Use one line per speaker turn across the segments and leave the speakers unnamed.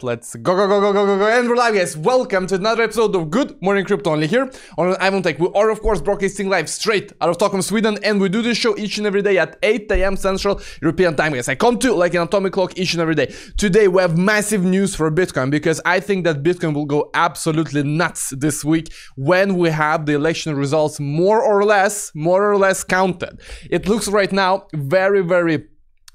Let's go, go, go, go, go, go, go, and we're live, guys. Welcome to another episode of Good Morning Crypto only here on Ivan Tech. We are, of course, broadcasting live straight out of Stockholm, Sweden, and we do this show each and every day at 8 a.m. Central European Time, guys. I come to like an atomic clock each and every day. Today, we have massive news for Bitcoin because I think that Bitcoin will go absolutely nuts this week when we have the election results more or less, more or less counted. It looks right now very, very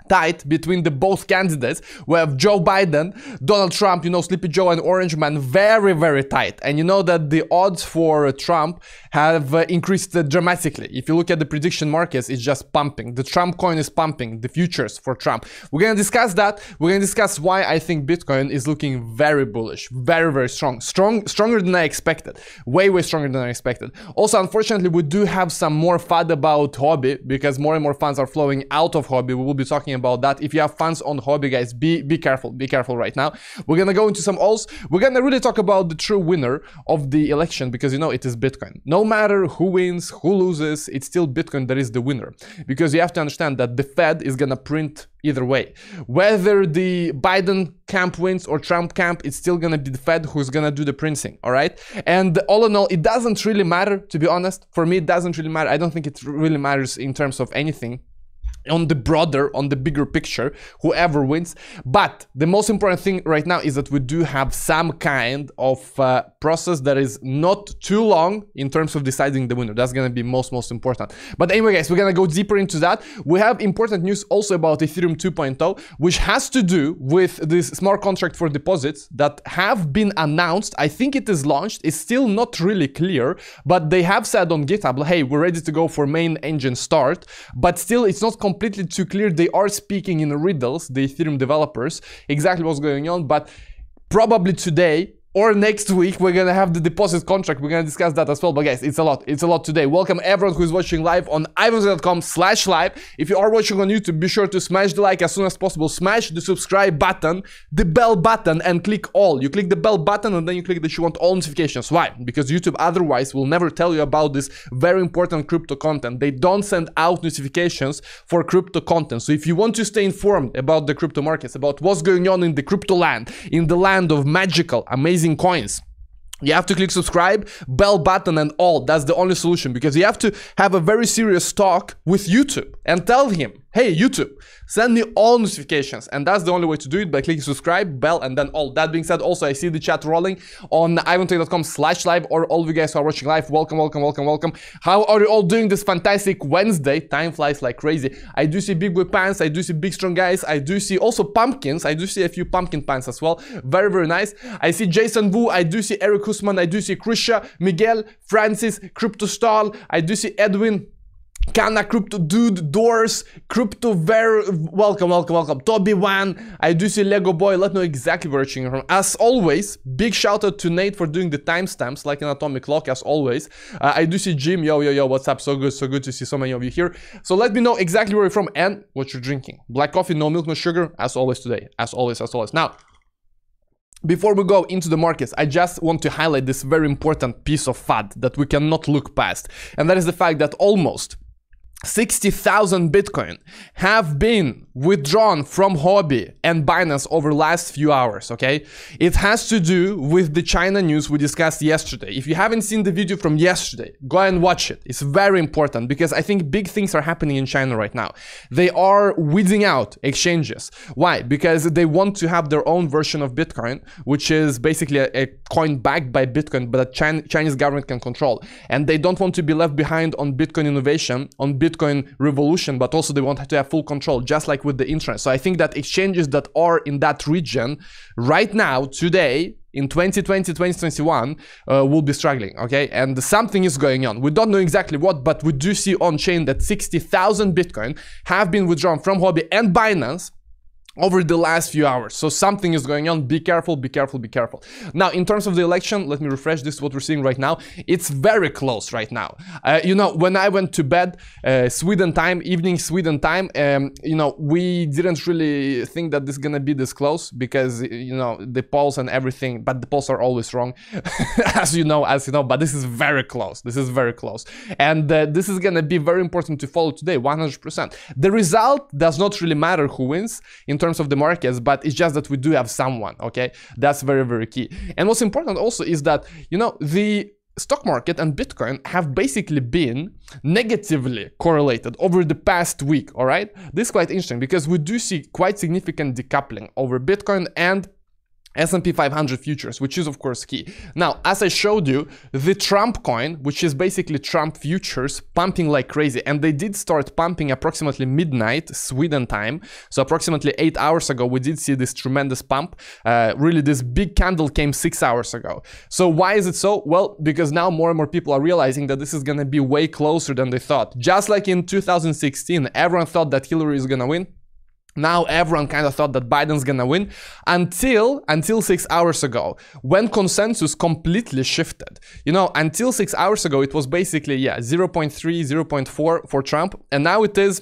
tight between the both candidates. We have Joe Biden, Donald Trump, you know, Sleepy Joe and Orange Man, very, very tight. And you know that the odds for Trump have uh, increased dramatically. If you look at the prediction markets, it's just pumping. The Trump coin is pumping, the futures for Trump. We're going to discuss that. We're going to discuss why I think Bitcoin is looking very bullish, very, very strong. Strong, stronger than I expected. Way, way stronger than I expected. Also, unfortunately, we do have some more FUD about Huobi because more and more funds are flowing out of Huobi. We will be talking about that. If you have funds on Huobi, guys, be be careful. Be careful right now. We're gonna go into some alts. We're gonna really talk about the true winner of the election because you know it is Bitcoin. No matter who wins, who loses, it's still Bitcoin that is the winner. Because you have to understand that the Fed is gonna print either way. Whether the Biden camp wins or Trump camp, it's still gonna be the Fed who's gonna do the printing, all right? And all in all, it doesn't really matter, to be honest. For me, it doesn't really matter. I don't think it really matters in terms of anything on the broader, on the bigger picture, whoever wins. But the most important thing right now is that we do have some kind of uh, process that is not too long in terms of deciding the winner. That's gonna be most, most important. But anyway, guys, we're gonna go deeper into that. We have important news also about Ethereum 2.0, which has to do with this smart contract for deposits that have been announced. I think it is launched. It's still not really clear, but they have said on GitHub, hey, we're ready to go for main engine start, but still it's not complete completely too clear. They are speaking in riddles, the Ethereum developers, exactly what's going on, but probably today or next week we're gonna have the deposit contract. We're gonna discuss that as well. But guys it's a lot. It's a lot today. Welcome everyone who's watching live on ivanz.com slash live. If you are watching on youtube be sure to smash the like as soon as possible. Smash the subscribe button the bell button and click all. You click the bell button and then you click that you want all notifications. Why? Because youtube otherwise will never tell you about this very important crypto content. They don't send out notifications for crypto content. So if you want to stay informed about the crypto markets about what's going on in the crypto land in the land of magical amazing coins you have to click subscribe, bell button and all. That's the only solution because you have to have a very serious talk with YouTube and tell him, hey, YouTube, send me all notifications. And that's the only way to do it by clicking subscribe, bell, and then all. That being said, also, I see the chat rolling on ivantech.com slash live or all of you guys who are watching live. Welcome, welcome, welcome, welcome. How are you all doing this fantastic Wednesday? Time flies like crazy. I do see big boy pants. I do see big strong guys. I do see also pumpkins. I do see a few pumpkin pants as well. Very, very nice. I see Jason Wu. I do see Eric Husman. I do see Krisha, Miguel, Francis, Cryptostal. I do see Edwin. Kana Crypto Dude, Doors, Crypto Ver, welcome, welcome, welcome. Toby Wan, I do see Lego Boy, let me know exactly where you're watching from. As always, big shout out to Nate for doing the timestamps like an atomic clock, as always. Uh, I do see Jim, yo, yo, yo, what's up? So good, so good to see so many of you here. So let me know exactly where you're from and what you're drinking. Black coffee, no milk, no sugar, as always today, as always, as always. Now, before we go into the markets, I just want to highlight this very important piece of FUD that we cannot look past. And that is the fact that almost 60,000 Bitcoin have been withdrawn from Huobi and Binance over last few hours, okay? It has to do with the China news we discussed yesterday. If you haven't seen the video from yesterday, go and watch it. It's very important because I think big things are happening in China right now. They are weeding out exchanges. Why? Because they want to have their own version of Bitcoin, which is basically a, a coin backed by Bitcoin, but that Chinese government can control. And they don't want to be left behind on Bitcoin innovation, on Bitcoin revolution, but also they want to have full control, just like with the internet. So I think that exchanges that are in that region right now, today, in 2020, 2021, uh, will be struggling, okay? And something is going on. We don't know exactly what, but we do see on chain that 60,000 Bitcoin have been withdrawn from Huobi and Binance over the last few hours. So something is going on. Be careful, be careful, be careful. Now, in terms of the election, let me refresh this, what we're seeing right now. It's very close right now. Uh, you know, when I went to bed, uh, Sweden time, evening Sweden time, um, you know, we didn't really think that this is gonna be this close because, you know, the polls and everything, but the polls are always wrong, as you know, as you know, but this is very close. This is very close. And uh, this is gonna be very important to follow today, 100%. The result does not really matter who wins in terms terms of the markets, but it's just that we do have someone, okay? That's very, very key. And what's important also is that, you know, the stock market and Bitcoin have basically been negatively correlated over the past week, all right? This is quite interesting because we do see quite significant decoupling over Bitcoin and S&P 500 futures, which is of course key. Now, as I showed you, the Trump coin, which is basically Trump futures, pumping like crazy. And they did start pumping approximately midnight Sweden time. So approximately eight hours ago, we did see this tremendous pump. Uh, really, this big candle came six hours ago. So why is it so? Well, because now more and more people are realizing that this is going to be way closer than they thought. Just like in 2016, everyone thought that Hillary is going to win. Now everyone kind of thought that Biden's gonna win until until six hours ago when consensus completely shifted. You know, until six hours ago it was basically yeah 0.3, 0.4 for Trump, and now it is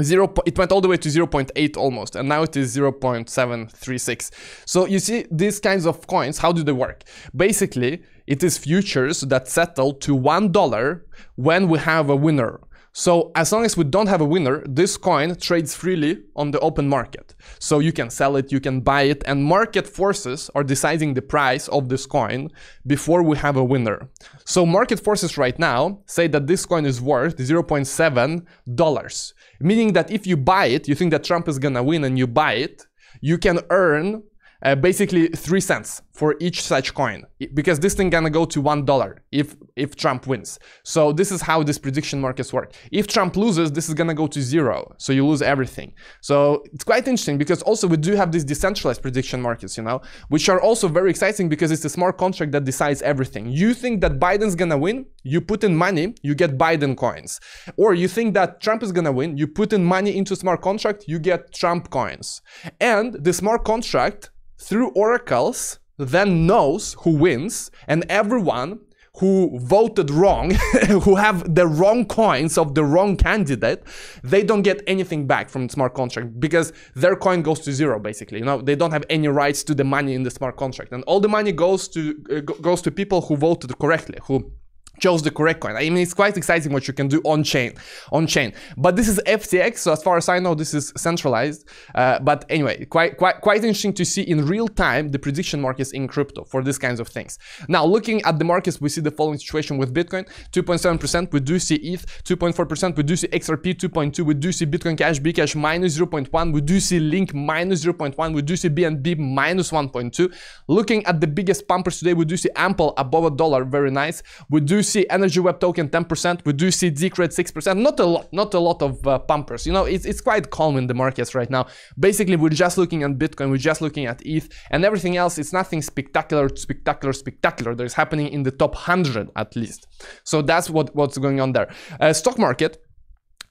Zero, it went all the way to 0.8 almost, and now it is 0.736. So you see these kinds of coins, how do they work? Basically, it is futures that settle to $1 when we have a winner. So as long as we don't have a winner, this coin trades freely on the open market. So you can sell it, you can buy it, and market forces are deciding the price of this coin before we have a winner. So market forces right now say that this coin is worth $0.7, meaning that if you buy it, you think that Trump is gonna win and you buy it, you can earn uh, basically three cents for each such coin because this thing gonna go to one dollar if if Trump wins. So this is how this prediction markets work. If Trump loses, this is gonna go to zero, so you lose everything. So it's quite interesting because also we do have these decentralized prediction markets, you know, which are also very exciting because it's a smart contract that decides everything. You think that Biden's gonna win, you put in money, you get Biden coins, or you think that Trump is gonna win, you put in money into smart contract, you get Trump coins, and the smart contract through oracles then knows who wins and everyone who voted wrong, who have the wrong coins of the wrong candidate, they don't get anything back from the smart contract because their coin goes to zero basically. You know, they don't have any rights to the money in the smart contract, and all the money goes to uh, goes to people who voted correctly, who chose the correct coin. I mean, it's quite exciting what you can do on chain, on chain. But this is FTX, so as far as I know, this is centralized. Uh, but anyway, quite quite quite interesting to see in real time the prediction markets in crypto for these kinds of things. Now, looking at the markets, we see the following situation with Bitcoin: 2.7%. We do see ETH 2.4%. We do see XRP 2.2. We do see Bitcoin Cash, Bcash minus 0.1. We do see Link minus 0.1. We do see BNB minus 1.2. Looking at the biggest pumpers today, we do see Ample above a dollar, very nice. We do See energy Web token 10%, we do see Decred 6%, not a lot, not a lot of uh, pumpers. You know, it's, it's quite calm in the markets right now. Basically, we're just looking at Bitcoin, we're just looking at ETH, and everything else, it's nothing spectacular, spectacular, spectacular that is happening in the top 100 at least. So that's what, what's going on there. Uh, stock market,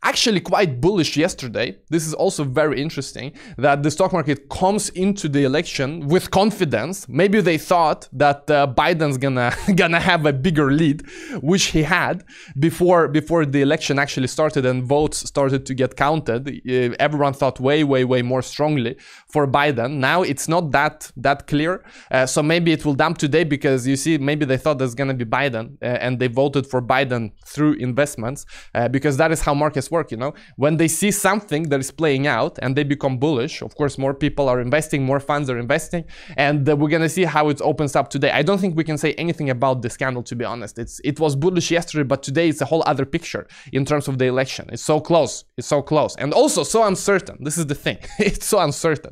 actually quite bullish yesterday. This is also very interesting that the stock market comes into the election with confidence. Maybe they thought that uh, Biden's gonna gonna have a bigger lead, which he had before before the election actually started and votes started to get counted. Uh, everyone thought way way way more strongly for Biden. Now it's not that that clear. Uh, so maybe it will dump today because you see maybe they thought there's gonna be Biden uh, and they voted for Biden through investments uh, because that is how markets work, you know? When they see something that is playing out and they become bullish, of course, more people are investing, more funds are investing, and uh, we're gonna see how it opens up today. I don't think we can say anything about the scandal, to be honest. It's It was bullish yesterday, but today it's a whole other picture in terms of the election. It's so close, it's so close, and also so uncertain. This is the thing, it's so uncertain.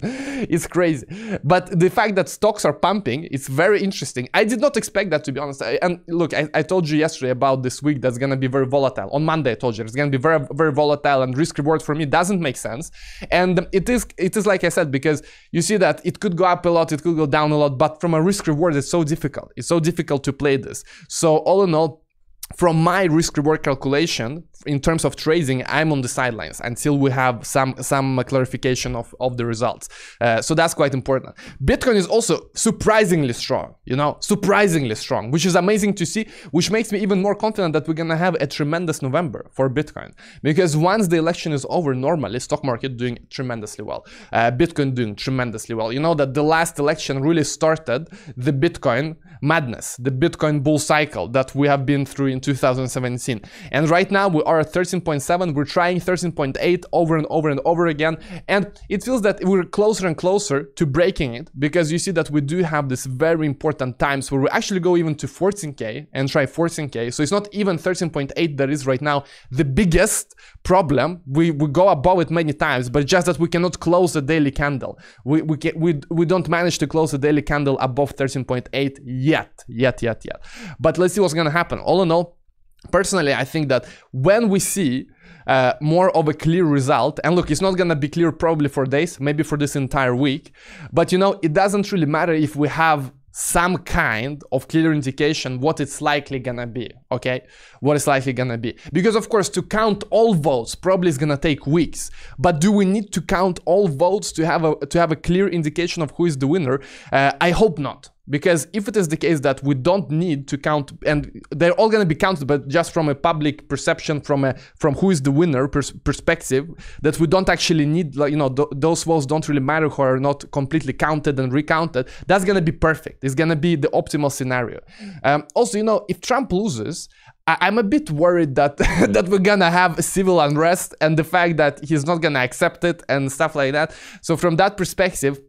It's crazy. But the fact that stocks are pumping, it's very interesting. I did not expect that, to be honest. I, and look, I, I told you yesterday about this week that's gonna be very volatile. On Monday, I told you it's gonna be very, very very volatile and risk reward for me doesn't make sense. And it is it is like I said because you see that it could go up a lot, it could go down a lot, but from a risk reward it's so difficult. It's so difficult to play this. So all in all from my risk reward calculation in terms of trading i'm on the sidelines until we have some some clarification of, of the results. Uh, so that's quite important. Bitcoin is also surprisingly strong you know surprisingly strong which is amazing to see which makes me even more confident that we're gonna have a tremendous november for bitcoin. Because once the election is over normally stock market doing tremendously well. Uh, bitcoin doing tremendously well. You know that the last election really started the bitcoin madness the bitcoin bull cycle that we have been through in 2017. And right now we are at 13.7. We're trying 13.8 over and over and over again. And it feels that we're closer and closer to breaking it because you see that we do have this very important times where we actually go even to 14K and try 14K. So it's not even 13.8 that is right now the biggest problem. We, we go above it many times, but just that we cannot close the daily candle. We, we, can, we, we don't manage to close the daily candle above 13.8 yet, yet, yet, yet. But let's see what's gonna happen. All in all, personally, I think that when we see uh, more of a clear result. And look, it's not gonna be clear probably for days, maybe for this entire week. But you know, it doesn't really matter if we have some kind of clear indication what it's likely gonna be okay what it's likely gonna be because of course to count all votes probably is gonna take weeks but do we need to count all votes to have a to have a clear indication of who is the winner uh, i hope not because if it is the case that we don't need to count and they're all going to be counted but just from a public perception from a from who is the winner pers perspective that we don't actually need like you know th those votes don't really matter who are not completely counted and recounted that's going to be perfect it's going to be the optimal scenario um, also you know if trump loses I- am a bit worried that that we're gonna have civil unrest and the fact that he's not gonna accept it and stuff like that. So from that perspective,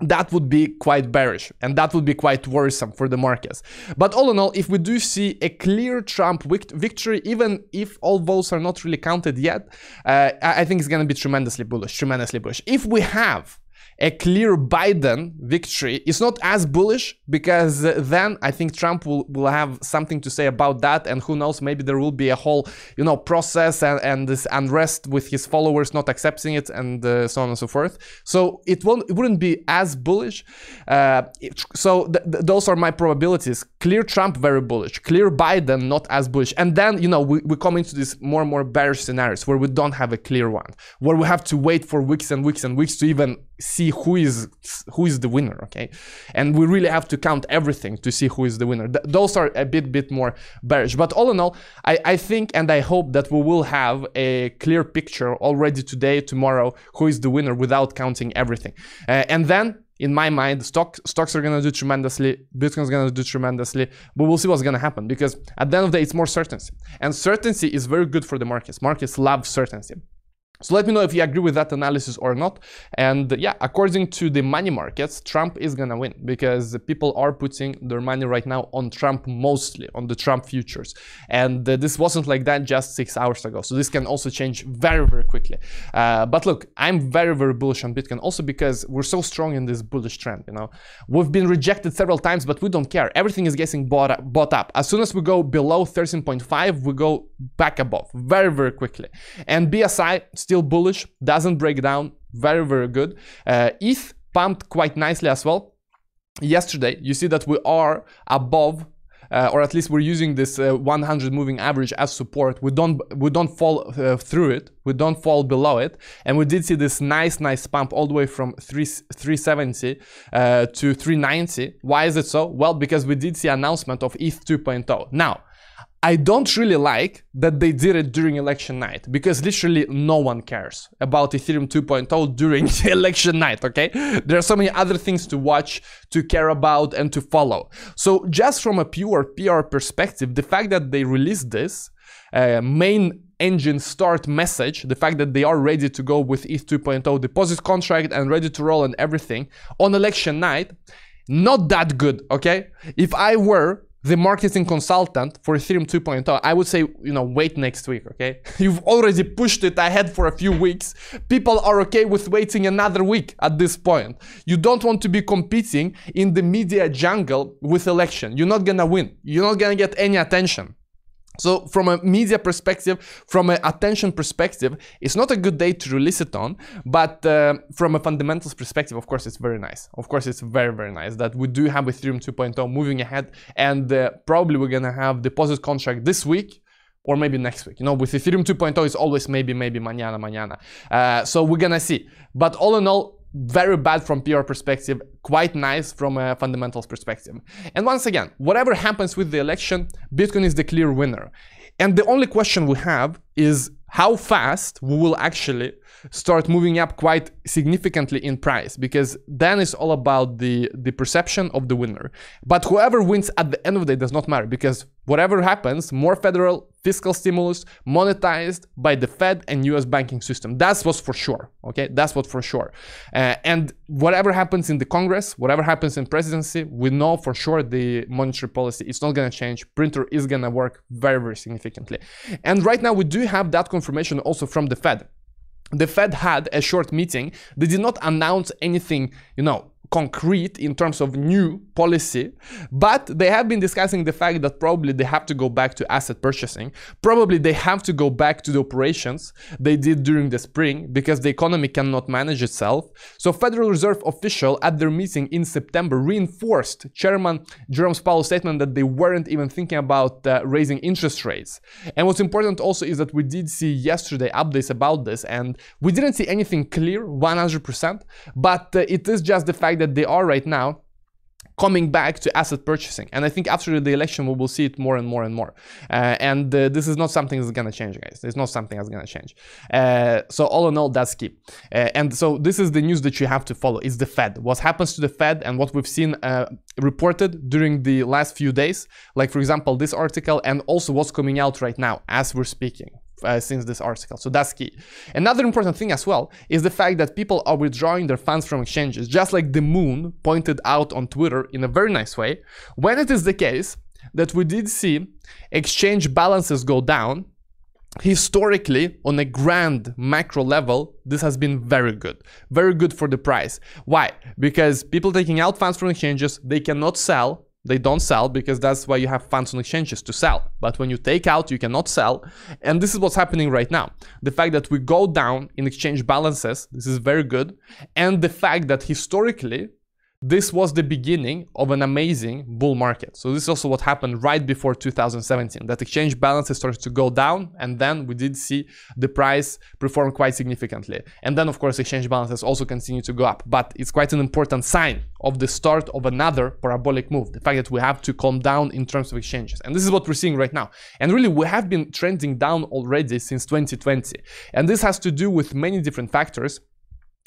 that would be quite bearish and that would be quite worrisome for the markets. But all in all, if we do see a clear Trump victory, even if all votes are not really counted yet, uh, I think it's going to be tremendously bullish, tremendously bullish. If we have a clear Biden victory. Is not as bullish because then I think Trump will, will have something to say about that. And who knows maybe there will be a whole you know process and, and this unrest with his followers not accepting it and uh, so on and so forth. So it won't it wouldn't be as bullish. Uh, it, so th th those are my probabilities. Clear Trump very bullish. Clear Biden not as bullish. And then you know we, we come into these more and more bearish scenarios where we don't have a clear one where we have to wait for weeks and weeks and weeks to even see who is who is the winner okay and we really have to count everything to see who is the winner Th those are a bit bit more bearish but all in all I, I think and i hope that we will have a clear picture already today tomorrow who is the winner without counting everything uh, and then in my mind, stock, stocks are gonna do tremendously, Bitcoin's gonna do tremendously, but we'll see what's gonna happen because at the end of the day, it's more certainty. And certainty is very good for the markets. Markets love certainty. So let me know if you agree with that analysis or not. And yeah, according to the money markets, Trump is gonna win because people are putting their money right now on Trump mostly, on the Trump futures. And uh, this wasn't like that just six hours ago. So this can also change very, very quickly. Uh, but look, I'm very, very bullish on Bitcoin also because we're so strong in this bullish trend, you know. We've been rejected several times, but we don't care. Everything is getting bought up, bought up. As soon as we go below 13.5, we go back above very, very quickly. And RSI still bullish, doesn't break down, very, very good. Uh, ETH pumped quite nicely as well. Yesterday, you see that we are above uh, or at least we're using this uh, 100 moving average as support. We don't we don't fall uh, through it. We don't fall below it, and we did see this nice nice pump all the way from 3 370 uh, to 390. Why is it so? Well, because we did see announcement of ETH 2.0. Now I don't really like that they did it during election night because literally no one cares about Ethereum 2.0 during the election night, okay? There are so many other things to watch, to care about, and to follow. So, just from a pure PR perspective, the fact that they released this uh, main engine start message, the fact that they are ready to go with ETH 2.0 deposit contract and ready to roll and everything on election night, not that good, okay? If I were the marketing consultant for Ethereum 2.0, I would say, you know, wait next week, okay? You've already pushed it ahead for a few weeks. People are okay with waiting another week at this point. You don't want to be competing in the media jungle with election. You're not gonna win. You're not gonna get any attention. So from a media perspective, from an attention perspective, it's not a good day to release it on, but uh, from a fundamentals perspective, of course, it's very nice. Of course, it's very, very nice that we do have Ethereum 2.0 moving ahead and uh, probably we're going to have deposit contract this week or maybe next week. You know, with Ethereum 2.0, it's always maybe, maybe mañana, mañana. Uh, so we're going to see. But all in all, very bad from PR perspective, quite nice from a fundamentals perspective. And once again, whatever happens with the election, Bitcoin is the clear winner. And the only question we have is how fast we will actually start moving up quite significantly in price because then it's all about the the perception of the winner. But whoever wins at the end of the day does not matter because whatever happens more federal fiscal stimulus monetized by the fed and us banking system. That's what's for sure okay? That's what for sure. Uh, and whatever happens in the congress whatever happens in presidency we know for sure the monetary policy is not going to change. Printer is going to work very very significantly. And right now we do have that confirmation also from the fed the Fed had a short meeting. They did not announce anything, you know, concrete in terms of new policy, but they have been discussing the fact that probably they have to go back to asset purchasing. Probably they have to go back to the operations they did during the spring because the economy cannot manage itself. So Federal Reserve official at their meeting in September reinforced Chairman Jerome Powell's statement that they weren't even thinking about uh, raising interest rates. And what's important also is that we did see yesterday updates about this and we didn't see anything clear 100%, but uh, it is just the fact that they are right now coming back to asset purchasing. And I think after the election, we will see it more and more and more. Uh, and uh, this is not something that's going to change, guys. It's not something that's going to change. Uh, so all in all, that's key. Uh, and so this is the news that you have to follow. It's the Fed. What happens to the Fed and what we've seen uh, reported during the last few days, like for example, this article and also what's coming out right now as we're speaking uh, since this article. So that's key. Another important thing as well is the fact that people are withdrawing their funds from exchanges, just like the moon pointed out on Twitter in a very nice way. When it is the case that we did see exchange balances go down, historically on a grand macro level this has been very good very good for the price why because people taking out funds from exchanges they cannot sell they don't sell because that's why you have funds on exchanges to sell. But when you take out, you cannot sell. And this is what's happening right now. The fact that we go down in exchange balances, this is very good. And the fact that historically, this was the beginning of an amazing bull market. So this is also what happened right before 2017, that exchange balances started to go down and then we did see the price perform quite significantly. And then of course exchange balances also continue to go up, but it's quite an important sign of the start of another parabolic move, the fact that we have to calm down in terms of exchanges. And this is what we're seeing right now. And really we have been trending down already since 2020. And this has to do with many different factors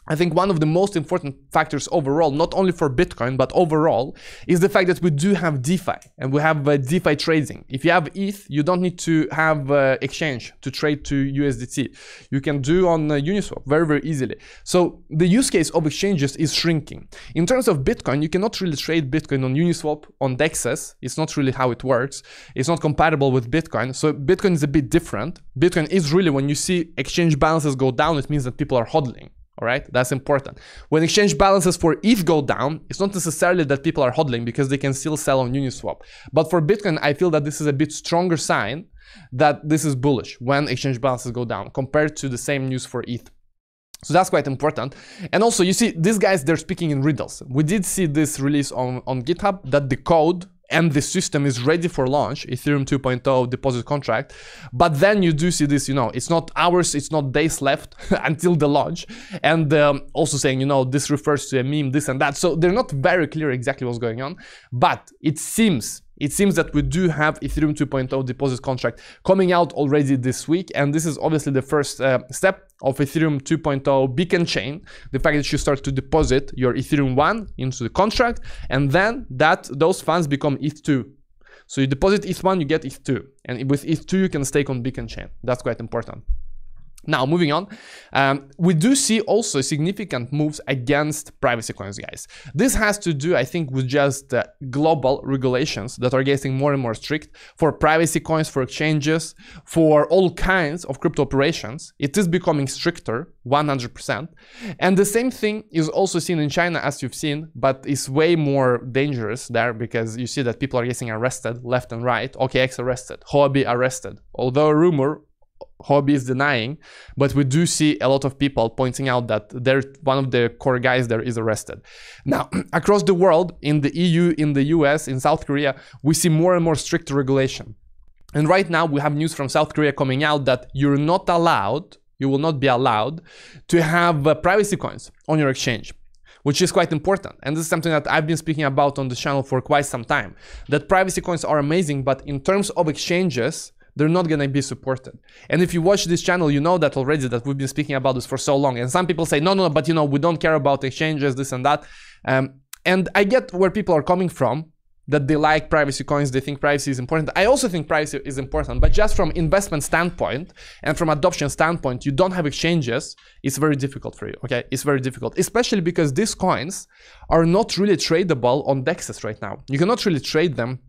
I think one of the most important factors overall, not only for Bitcoin, but overall, is the fact that we do have DeFi and we have uh, DeFi trading. If you have ETH, you don't need to have uh, exchange to trade to USDT. You can do on uh, Uniswap very, very easily. So the use case of exchanges is shrinking. In terms of Bitcoin, you cannot really trade Bitcoin on Uniswap, on DEXs. It's not really how it works. It's not compatible with Bitcoin. So Bitcoin is a bit different. Bitcoin is really when you see exchange balances go down, it means that people are hodling. All right, that's important. When exchange balances for ETH go down, it's not necessarily that people are hodling because they can still sell on Uniswap. But for Bitcoin, I feel that this is a bit stronger sign that this is bullish when exchange balances go down compared to the same news for ETH. So that's quite important. And also, you see, these guys, they're speaking in riddles. We did see this release on, on GitHub that the code and the system is ready for launch, Ethereum 2.0 deposit contract. But then you do see this, you know, it's not hours, it's not days left until the launch. And um, also saying, you know, this refers to a meme, this and that. So they're not very clear exactly what's going on. But it seems it seems that we do have Ethereum 2.0 deposit contract coming out already this week, and this is obviously the first uh, step of Ethereum 2.0 beacon chain. The fact that you start to deposit your Ethereum 1 into the contract, and then that those funds become ETH2. So you deposit ETH1, you get ETH2, and with ETH2 you can stake on beacon chain. That's quite important. Now, moving on, um, we do see also significant moves against privacy coins, guys. This has to do, I think, with just uh, global regulations that are getting more and more strict for privacy coins, for exchanges, for all kinds of crypto operations. It is becoming stricter, 100%. And the same thing is also seen in China, as you've seen, but it's way more dangerous there because you see that people are getting arrested left and right. OKX arrested, Huobi arrested. Although a rumor Huobi is denying, but we do see a lot of people pointing out that there one of the core guys there is arrested. Now, across the world, in the EU, in the US, in South Korea, we see more and more strict regulation. And right now we have news from South Korea coming out that you're not allowed, you will not be allowed to have uh, privacy coins on your exchange which is quite important. And this is something that I've been speaking about on the channel for quite some time. That privacy coins are amazing, but in terms of exchanges, they're not gonna be supported. And if you watch this channel, you know that already that we've been speaking about this for so long. And some people say, no, no, but you know, we don't care about exchanges, this and that. Um, and I get where people are coming from, that they like privacy coins, they think privacy is important. I also think privacy is important, but just from investment standpoint and from adoption standpoint, you don't have exchanges, it's very difficult for you, okay? It's very difficult, especially because these coins are not really tradable on DEXs right now. You cannot really trade them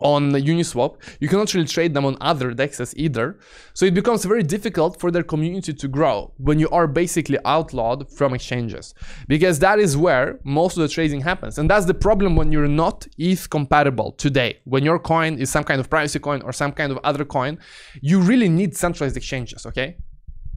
on Uniswap. You cannot really trade them on other dexes either. So it becomes very difficult for their community to grow when you are basically outlawed from exchanges. Because that is where most of the trading happens. And that's the problem when you're not ETH compatible today. When your coin is some kind of privacy coin or some kind of other coin, you really need centralized exchanges, okay?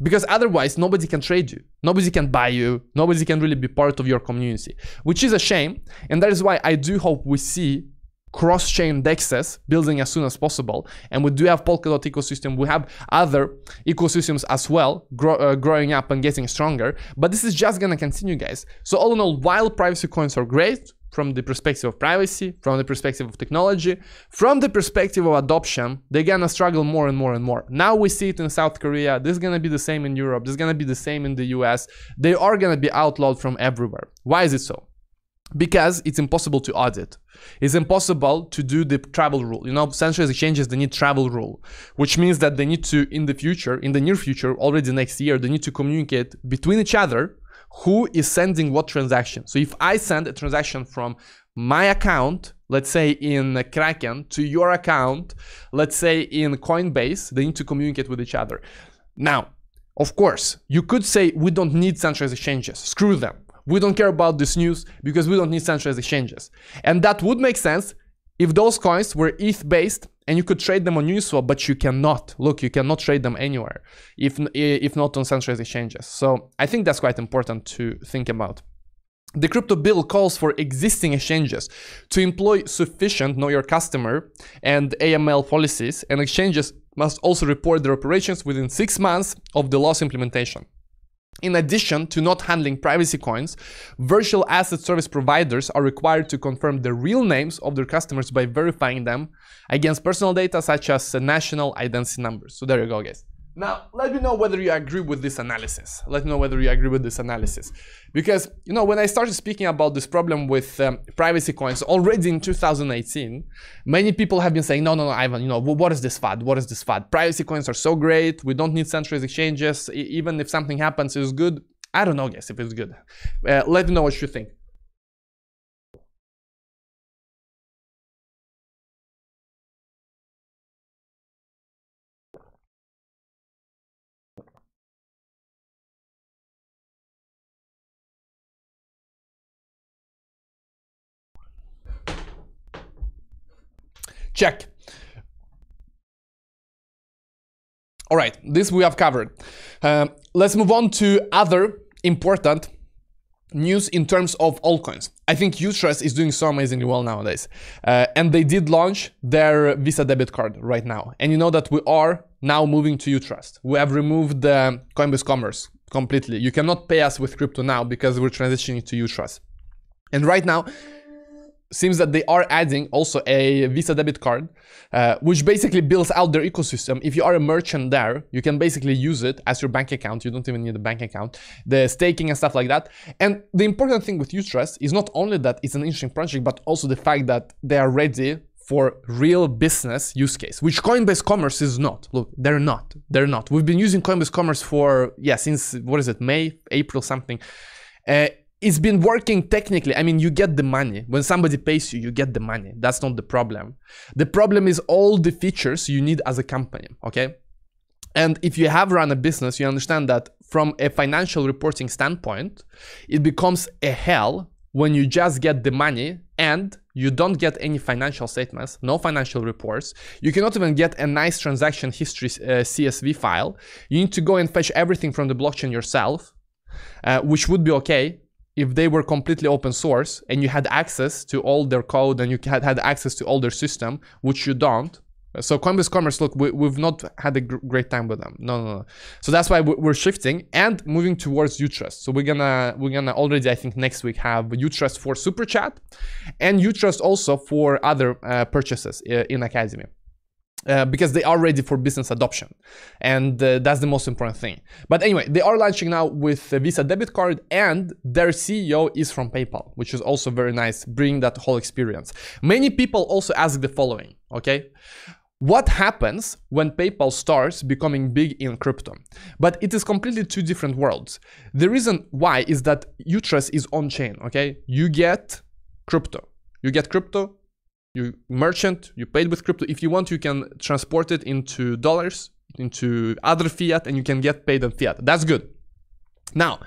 Because otherwise, nobody can trade you. Nobody can buy you. Nobody can really be part of your community, which is a shame. And that is why I do hope we see cross-chain dexes building as soon as possible. And we do have polkadot ecosystem. We have other ecosystems as well grow, uh, growing up and getting stronger. But this is just gonna continue guys. So all in all while privacy coins are great from the perspective of privacy from the perspective of technology from the perspective of adoption they're gonna struggle more and more and more. Now we see it in south korea. This is gonna be the same in europe. This is gonna be the same in the us they are gonna be outlawed from everywhere. Why is it so because it's impossible to audit. It's impossible to do the travel rule. You know, centralized exchanges, they need travel rule, which means that they need to, in the future, in the near future, already next year, they need to communicate between each other who is sending what transaction. So if I send a transaction from my account, let's say in Kraken, to your account, let's say in Coinbase, they need to communicate with each other. Now, of course, you could say we don't need centralized exchanges. Screw them we don't care about this news because we don't need centralized exchanges. And that would make sense if those coins were ETH based and you could trade them on Uniswap, but you cannot. Look, you cannot trade them anywhere if, if not on centralized exchanges. So I think that's quite important to think about. The crypto bill calls for existing exchanges to employ sufficient know your customer and AML policies, and exchanges must also report their operations within six months of the law's implementation. In addition to not handling privacy coins, virtual asset service providers are required to confirm the real names of their customers by verifying them against personal data such as national identity numbers. So there you go, guys. Now, let me know whether you agree with this analysis. Let me know whether you agree with this analysis. Because, you know, when I started speaking about this problem with um, privacy coins already in 2018, many people have been saying, no, no, no, Ivan, you know, what is this fad? What is this fad? Privacy coins are so great. We don't need centralized exchanges. even if something happens, it's good. I don't know, guys, if it's good. Uh, let me know what you think. Check. All right, this we have covered. Uh, let's move on to other important news in terms of altcoins. I think Utrust is doing so amazingly well nowadays. Uh, and they did launch their Visa debit card right now. And you know that we are now moving to Utrust. We have removed the Coinbase Commerce completely. You cannot pay us with crypto now because we're transitioning to Utrust. And right now, seems that they are adding also a Visa debit card, uh, which basically builds out their ecosystem. If you are a merchant there, you can basically use it as your bank account. You don't even need a bank account, the staking and stuff like that. And the important thing with Utrust is not only that it's an interesting project, but also the fact that they are ready for real business use case, which Coinbase Commerce is not. Look, they're not. They're not. We've been using Coinbase Commerce for, yeah, since, what is it, May, April, something. Uh, it's been working technically. I mean, you get the money. When somebody pays you, you get the money. That's not the problem. The problem is all the features you need as a company, okay? And if you have run a business, you understand that from a financial reporting standpoint, it becomes a hell when you just get the money and you don't get any financial statements, no financial reports. You cannot even get a nice transaction history uh, CSV file. You need to go and fetch everything from the blockchain yourself, uh, which would be okay if they were completely open source and you had access to all their code and you had, had access to all their system, which you don't. So Coinbase Commerce, look, we, have not had a gr great time with them. No, no, no. So that's why we're shifting and moving towards Utrust. So we're gonna we're gonna already, I think, next week have Utrust for Super Chat and Utrust also for other uh, purchases uh, in Academy. Uh, because they are ready for business adoption and uh, that's the most important thing but anyway they are launching now with visa debit card and their ceo is from paypal which is also very nice bringing that whole experience many people also ask the following okay what happens when PayPal starts becoming big in crypto? But it is completely two different worlds. The reason why is that Utrust is on chain, okay? You get crypto. You get crypto, you merchant, you paid with crypto. If you want, you can transport it into dollars, into other fiat, and you can get paid in fiat. That's good. Now,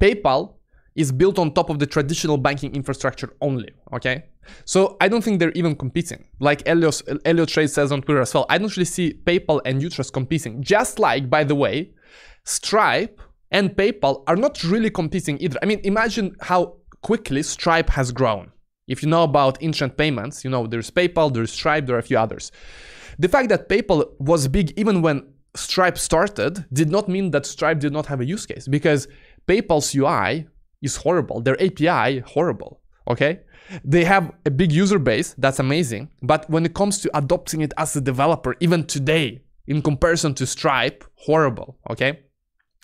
PayPal is built on top of the traditional banking infrastructure only, okay? So I don't think they're even competing. Like Elios, Elliot Trade says on Twitter as well, I don't really see PayPal and Utrust competing. Just like, by the way, Stripe and PayPal are not really competing either. I mean, imagine how quickly Stripe has grown. If you know about instant payments, you know there's PayPal, there's Stripe, there are a few others. The fact that PayPal was big even when Stripe started did not mean that Stripe did not have a use case because PayPal's UI is horrible. Their API horrible. Okay, they have a big user base, that's amazing. But when it comes to adopting it as a developer, even today, in comparison to Stripe, horrible, okay?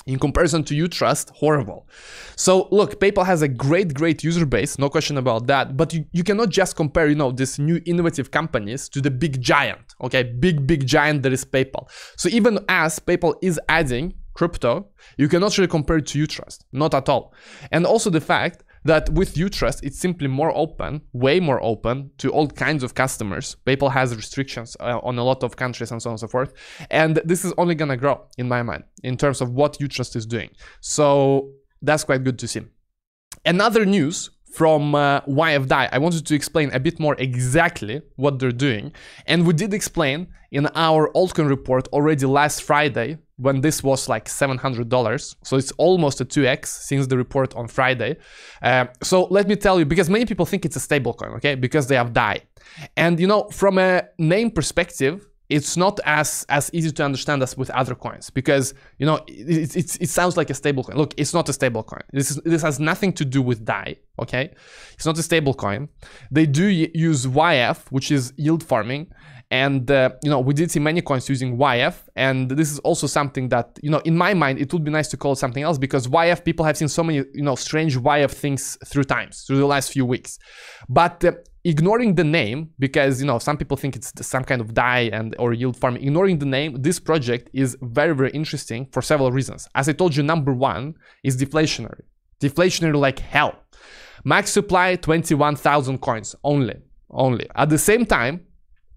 In comparison to Utrust, horrible. So look, PayPal has a great, great user base, no question about that. But you, you cannot just compare, you know, these new innovative companies to the big giant, okay? Big, big giant that is PayPal. So even as PayPal is adding crypto, you cannot really compare it to Utrust, not at all. And also the fact that with Utrust, it's simply more open, way more open to all kinds of customers. PayPal has restrictions uh, on a lot of countries and so on and so forth. And this is only gonna grow, in my mind, in terms of what Utrust is doing. So that's quite good to see. Another news from uh, YFDAI. I wanted to explain a bit more exactly what they're doing. And we did explain in our altcoin report already last Friday when this was like $700. So it's almost a 2x since the report on Friday. Uh, so let me tell you, because many people think it's a stablecoin, okay? Because they have DAI. And you know, from a name perspective, it's not as as easy to understand as with other coins because you know it, it, it sounds like a stable coin look it's not a stable coin this is this has nothing to do with dai okay it's not a stable coin they do use yf which is yield farming and uh, you know we did see many coins using yf and this is also something that you know in my mind it would be nice to call something else because yf people have seen so many you know strange yf things through times through the last few weeks. But uh, ignoring the name because you know some people think it's some kind of dai and or yield farming ignoring the name this project is very very interesting for several reasons. As i told you number one is deflationary. Deflationary like hell. Max supply 21000 coins only only. At the same time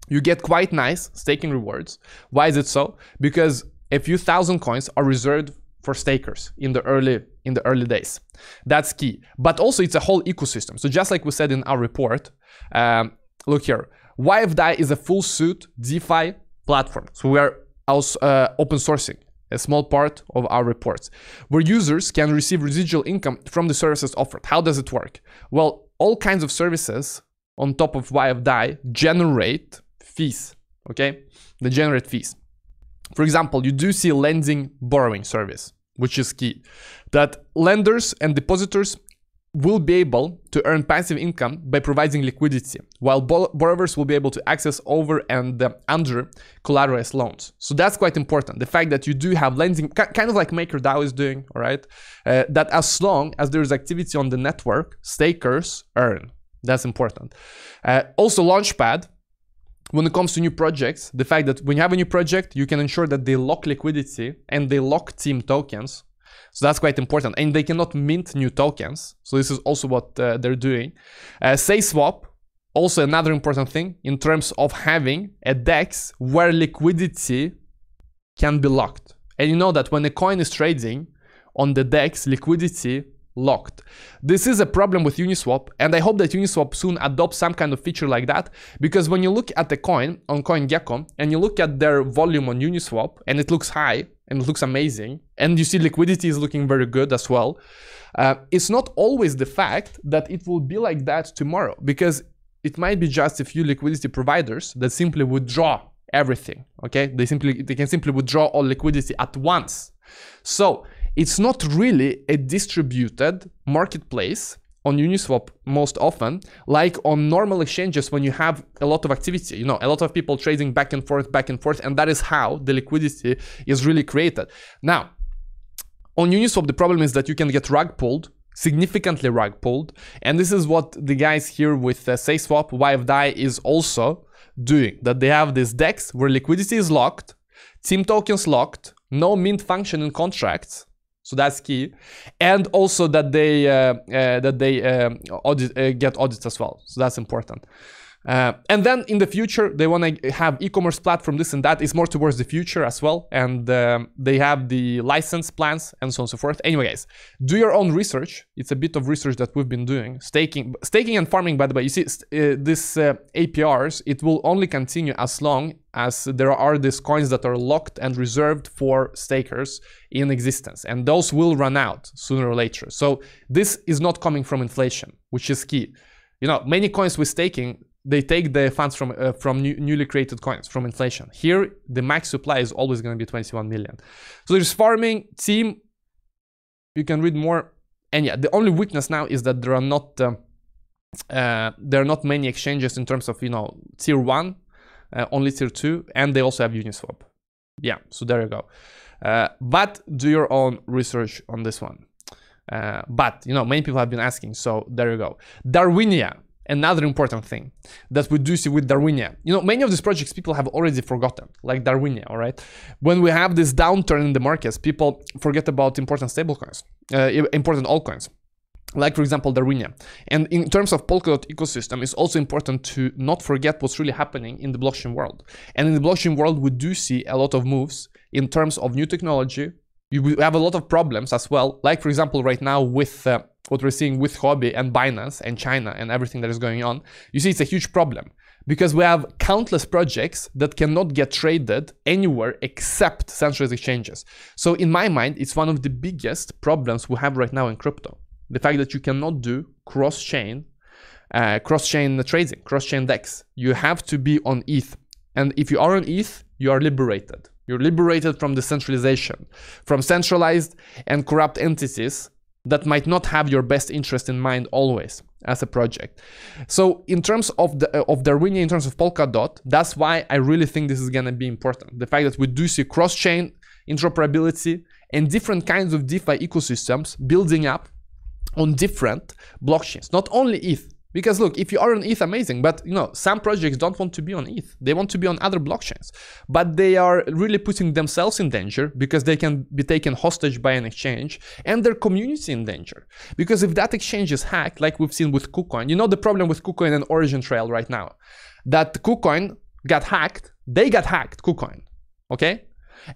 you get quite nice staking rewards why is it so because a few thousand coins are reserved for stakers in the early in the early days. That's key. But also it's a whole ecosystem. So just like we said in our report, um, look here, YFDAI is a full suit DeFi platform. So we are also uh, open sourcing a small part of our reports, where users can receive residual income from the services offered. How does it work? Well, all kinds of services on top of YFDAI generate fees, okay? They generate fees. For example, you do see lending borrowing service, which is key. That lenders and depositors will be able to earn passive income by providing liquidity, while borrowers will be able to access over and uh, under collateralized loans. So that's quite important. The fact that you do have lending, kind of like MakerDAO is doing, all right, uh, that as long as there is activity on the network, stakers earn. That's important. Uh, also, Launchpad when it comes to new projects, the fact that when you have a new project, you can ensure that they lock liquidity and they lock team tokens. So that's quite important. And they cannot mint new tokens. So this is also what uh, they're doing. Uh, swap. also another important thing in terms of having a DEX where liquidity can be locked. And you know that when a coin is trading on the DEX, liquidity locked. This is a problem with Uniswap, and I hope that Uniswap soon adopts some kind of feature like that, because when you look at the coin on CoinGecko and you look at their volume on Uniswap, and it looks high and it looks amazing, and you see liquidity is looking very good as well, uh, it's not always the fact that it will be like that tomorrow, because it might be just a few liquidity providers that simply withdraw everything okay they simply they can simply withdraw all liquidity at once so it's not really a distributed marketplace on Uniswap most often, like on normal exchanges when you have a lot of activity, you know, a lot of people trading back and forth, back and forth, and that is how the liquidity is really created. Now, on Uniswap, the problem is that you can get rug pulled, significantly rug pulled, and this is what the guys here with uh, SafeSwap, YFDAI is also doing, that they have this DEX where liquidity is locked, team tokens locked, no mint function in contracts, so that's key, and also that they uh, uh, that they um, audit, uh, get audits as well. So that's important. Uh, and then in the future, they want to have e-commerce platform, this and that is more towards the future as well. And um, they have the license plans and so on and so forth. Anyway, guys, do your own research. It's a bit of research that we've been doing. Staking, staking and farming, by the way, you see, uh, this uh, APRs, it will only continue as long as there are these coins that are locked and reserved for stakers in existence. And those will run out sooner or later. So this is not coming from inflation, which is key. You know, many coins with staking they take the funds from uh, from new, newly created coins from inflation. Here, the max supply is always going to be 21 million. So there's farming team. You can read more, and yeah, the only weakness now is that there are not uh, uh, there are not many exchanges in terms of you know tier one, uh, only tier two, and they also have Uniswap. Yeah, so there you go. Uh, but do your own research on this one. Uh, but you know, many people have been asking, so there you go. Darwinia another important thing that we do see with Darwinia. You know, many of these projects people have already forgotten, like Darwinia, all right? When we have this downturn in the markets, people forget about important stablecoins, uh, important altcoins. Like for example, Darwinia. And in terms of Polkadot ecosystem, it's also important to not forget what's really happening in the blockchain world. And in the blockchain world, we do see a lot of moves in terms of new technology. We have a lot of problems as well. Like for example, right now with uh, what we're seeing with Huobi and Binance and China and everything that is going on, you see it's a huge problem because we have countless projects that cannot get traded anywhere except centralized exchanges. So in my mind, it's one of the biggest problems we have right now in crypto. The fact that you cannot do cross-chain, uh, cross-chain trading, cross-chain DEX. You have to be on ETH. And if you are on ETH, you are liberated. You're liberated from the centralization, from centralized and corrupt entities that might not have your best interest in mind always as a project. So in terms of the uh, of Darwinia, in terms of Polkadot, that's why I really think this is gonna be important. The fact that we do see cross-chain interoperability and different kinds of DeFi ecosystems building up on different blockchains, not only ETH, because look, if you are on ETH, amazing, but you know, some projects don't want to be on ETH. They want to be on other blockchains, but they are really putting themselves in danger because they can be taken hostage by an exchange and their community in danger. Because if that exchange is hacked, like we've seen with KuCoin, you know the problem with KuCoin and Origin Trail right now, that KuCoin got hacked, they got hacked, KuCoin, okay?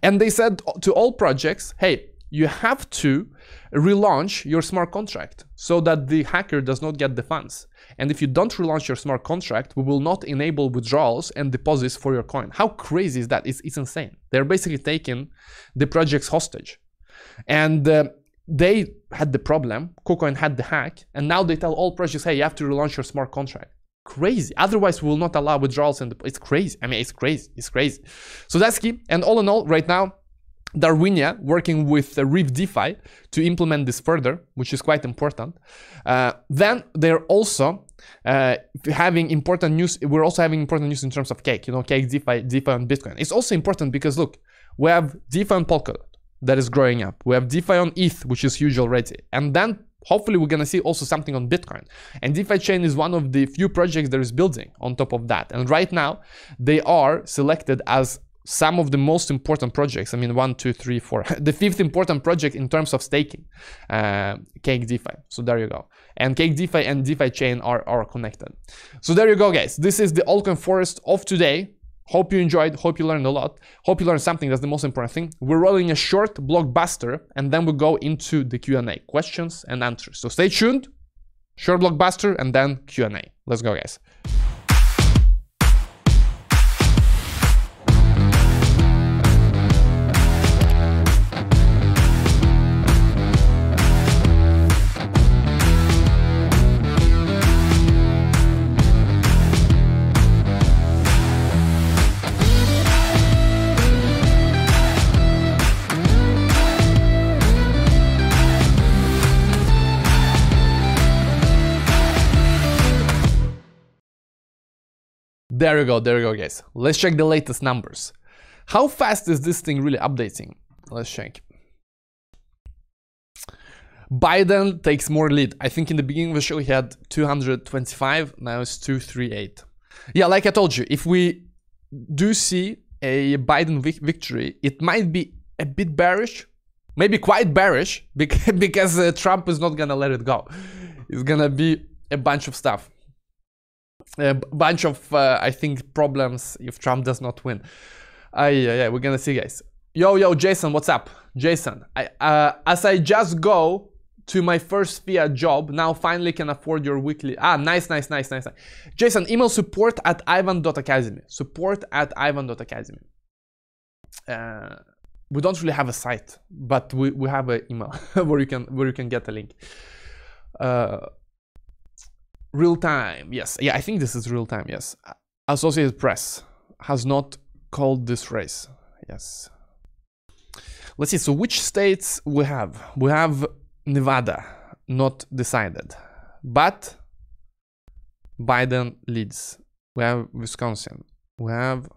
And they said to all projects, hey, you have to relaunch your smart contract so that the hacker does not get the funds. And if you don't relaunch your smart contract, we will not enable withdrawals and deposits for your coin. How crazy is that? It's, it's insane. They're basically taking the projects hostage. And uh, they had the problem, KuCoin had the hack, and now they tell all projects, hey, you have to relaunch your smart contract. Crazy. Otherwise, we will not allow withdrawals and it's crazy. I mean, it's crazy. It's crazy. So that's key. And all in all, right now, Darwinia working with uh, Reef DeFi to implement this further, which is quite important. Uh, then they're also uh, having important news. We're also having important news in terms of Cake, you know, Cake DeFi, DeFi on Bitcoin. It's also important because look, we have DeFi on Polkadot that is growing up. We have DeFi on ETH, which is huge already. And then hopefully we're gonna see also something on Bitcoin. And DeFi chain is one of the few projects that is building on top of that. And right now they are selected as some of the most important projects. I mean, one, two, three, four. the fifth important project in terms of staking, uh, Cake DeFi. So there you go. And Cake DeFi and DeFi chain are, are connected. So there you go, guys. This is the altcoin forest of today. Hope you enjoyed. Hope you learned a lot. Hope you learned something. That's the most important thing. We're rolling a short blockbuster, and then we go into the Q&A, questions and answers. So stay tuned. Short blockbuster, and then Q&A. Let's go, guys. There you go, there you go, guys. Let's check the latest numbers. How fast is this thing really updating? Let's check. Biden takes more lead. I think in the beginning of the show he had 225, now it's 238. Yeah, like I told you, if we do see a Biden victory, it might be a bit bearish, maybe quite bearish, because uh, Trump is not gonna let it go. It's gonna be a bunch of stuff. A bunch of, uh, I think, problems if Trump does not win. Uh, yeah, yeah, we're gonna see, guys. Yo, yo, Jason, what's up? Jason, I, uh, as I just go to my first fiat job, now finally can afford your weekly. Ah, nice, nice, nice, nice. nice. Jason, email support at ivan.academy. Support at ivan.academy. Uh, we don't really have a site, but we, we have an email where you can where you can get a link. Uh, real time, yes, yeah, I think this is real time. Yes, Associated Press has not called this race. Yes. Let's see. So which states we have? We have Nevada, not decided, but Biden leads. We have Wisconsin. We have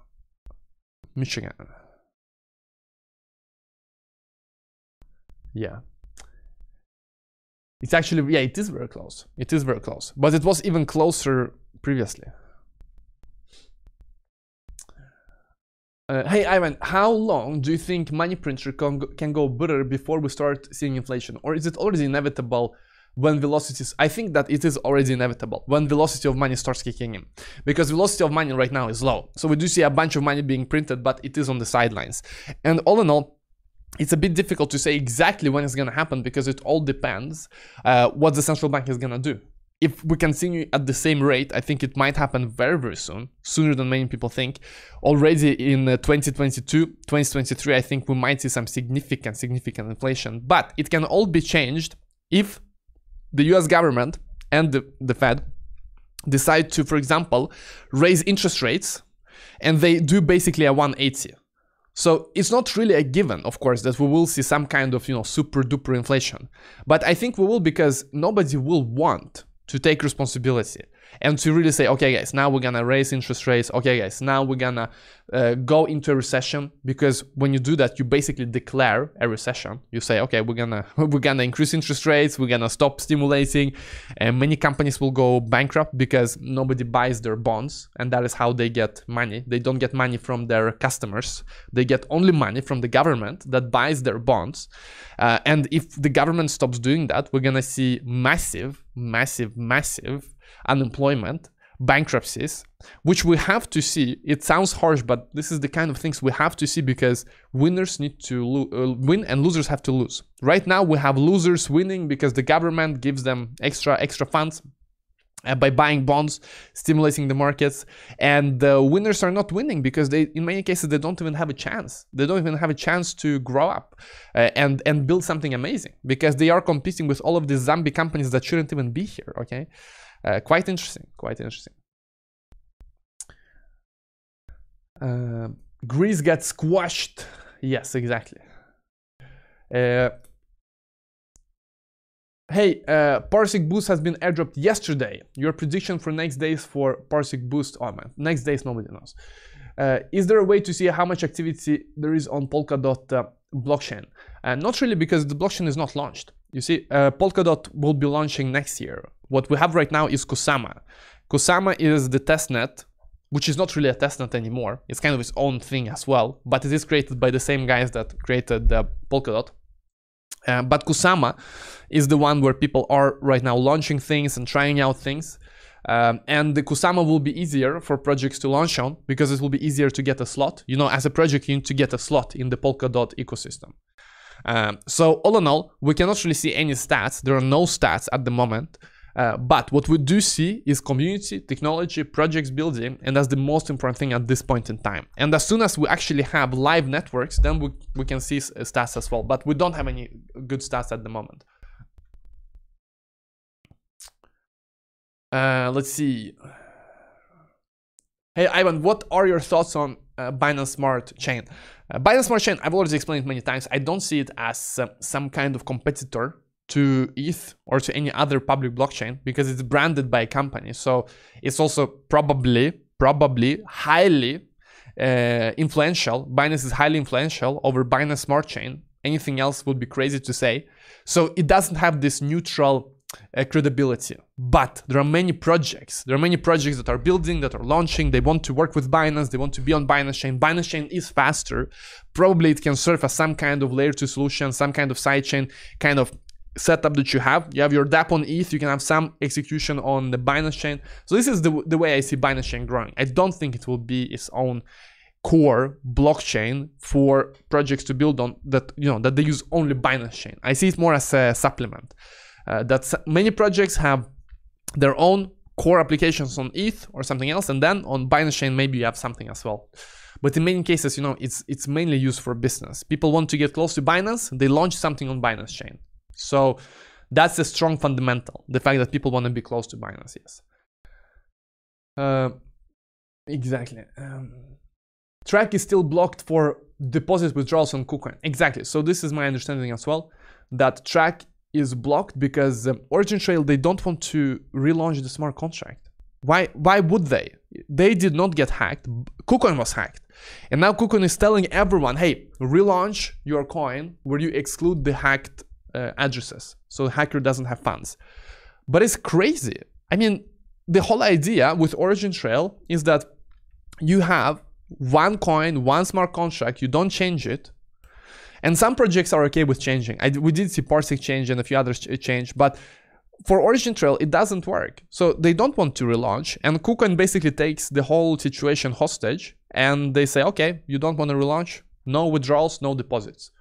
Michigan. Yeah. It's actually, yeah, it is very close. It is very close. But it was even closer previously. Uh, hey Ivan, how long do you think money printer can go, can go better before we start seeing inflation? Or is it already inevitable when velocities, I think that it is already inevitable when velocity of money starts kicking in. Because velocity of money right now is low. So we do see a bunch of money being printed, but it is on the sidelines. And all in all, it's a bit difficult to say exactly when it's going to happen because it all depends uh, what the central bank is going to do. If we continue at the same rate, I think it might happen very, very soon, sooner than many people think. Already in uh, 2022, 2023, I think we might see some significant, significant inflation. But it can all be changed if the US government and the, the Fed decide to, for example, raise interest rates and they do basically a 180 so it's not really a given, of course, that we will see some kind of, you know, super duper inflation. But I think we will because nobody will want to take responsibility and to really say, okay, guys, now we're gonna raise interest rates. Okay, guys, now we're gonna uh, go into a recession because when you do that, you basically declare a recession. You say, okay, we're gonna we're gonna increase interest rates, we're gonna stop stimulating, and many companies will go bankrupt because nobody buys their bonds, and that is how they get money. They don't get money from their customers; they get only money from the government that buys their bonds. Uh, and if the government stops doing that, we're gonna see massive, massive, massive unemployment, bankruptcies, which we have to see. It sounds harsh, but this is the kind of things we have to see because winners need to uh, win and losers have to lose. Right now, we have losers winning because the government gives them extra extra funds. Uh, by buying bonds, stimulating the markets, and the winners are not winning because they, in many cases, they don't even have a chance. They don't even have a chance to grow up uh, and and build something amazing because they are competing with all of these zombie companies that shouldn't even be here. Okay, uh, quite interesting, quite interesting. Uh, Greece gets squashed. Yes, exactly. Uh, hey, uh, Parsec Boost has been airdropped yesterday. Your prediction for next days for Parsec Boost? Oh man, next days nobody knows. Uh, is there a way to see how much activity there is on Polkadot uh, blockchain? Uh, not really because the blockchain is not launched. You see, uh, Polkadot will be launching next year. What we have right now is Kusama. Kusama is the testnet, which is not really a testnet anymore. It's kind of its own thing as well, but it is created by the same guys that created the Polkadot. Uh, but Kusama is the one where people are right now launching things and trying out things. Um, and the Kusama will be easier for projects to launch on because it will be easier to get a slot. You know, as a project, you need to get a slot in the Polkadot ecosystem. Um, so all in all, we cannot really see any stats. There are no stats at the moment. Uh, but what we do see is community, technology, projects building, and that's the most important thing at this point in time. And as soon as we actually have live networks, then we, we can see stats as well. But we don't have any good stats at the moment. Uh, let's see. Hey Ivan, what are your thoughts on uh, Binance Smart Chain? Uh, Binance Smart Chain, I've already explained many times. I don't see it as uh, some kind of competitor to ETH or to any other public blockchain because it's branded by a company. So it's also probably probably highly uh, influential. Binance is highly influential over Binance Smart Chain. Anything else would be crazy to say. So it doesn't have this neutral uh, credibility. But there are many projects. There are many projects that are building, that are launching. They want to work with Binance. They want to be on Binance Chain. Binance Chain is faster. Probably it can serve as some kind of layer two solution, some kind of sidechain kind of setup that you have. You have your dApp on ETH. You can have some execution on the Binance Chain. So this is the, the way I see Binance Chain growing. I don't think it will be its own core blockchain for projects to build on that you know that they use only Binance Chain. I see it more as a supplement uh, that many projects have their own core applications on ETH or something else, and then on Binance Chain maybe you have something as well. But in many cases, you know, it's it's mainly used for business. People want to get close to Binance, they launch something on Binance Chain. So that's a strong fundamental. The fact that people want to be close to Binance, yes. Uh, exactly. Um, TRAC is still blocked for deposit withdrawals on KuCoin. Exactly. So this is my understanding as well. That TRAC is blocked because um, Origin Trail they don't want to relaunch the smart contract. Why? Why would they? They did not get hacked. KuCoin was hacked, and now KuCoin is telling everyone, "Hey, relaunch your coin where you exclude the hacked uh, addresses, so the hacker doesn't have funds." But it's crazy. I mean, the whole idea with Origin Trail is that you have one coin, one smart contract. You don't change it and some projects are okay with changing. I, we did see Parsec change and a few others change, but for Origin Trail, it doesn't work. So they don't want to relaunch, and KuCoin basically takes the whole situation hostage, and they say, okay, you don't want to relaunch, no withdrawals, no deposits.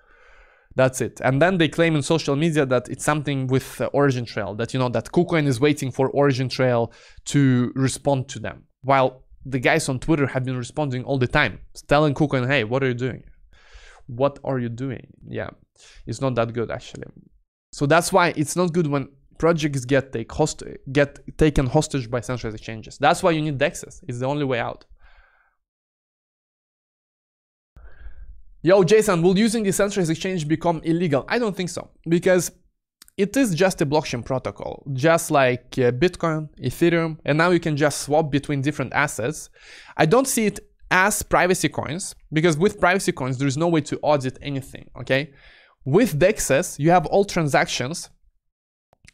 That's it. And then they claim in social media that it's something with uh, Origin Trail, that you know that KuCoin is waiting for Origin Trail to respond to them, while the guys on Twitter have been responding all the time, telling KuCoin, hey, what are you doing? What are you doing? Yeah it's not that good actually. So that's why it's not good when projects get take host get taken hostage by centralized exchanges. That's why you need dexes. It's the only way out. Yo, Jason, will using the centralized exchange become illegal? I don't think so, because it is just a blockchain protocol, just like uh, Bitcoin, Ethereum, and now you can just swap between different assets. I don't see it as privacy coins, because with privacy coins, there is no way to audit anything, okay? With DEXs, you have all transactions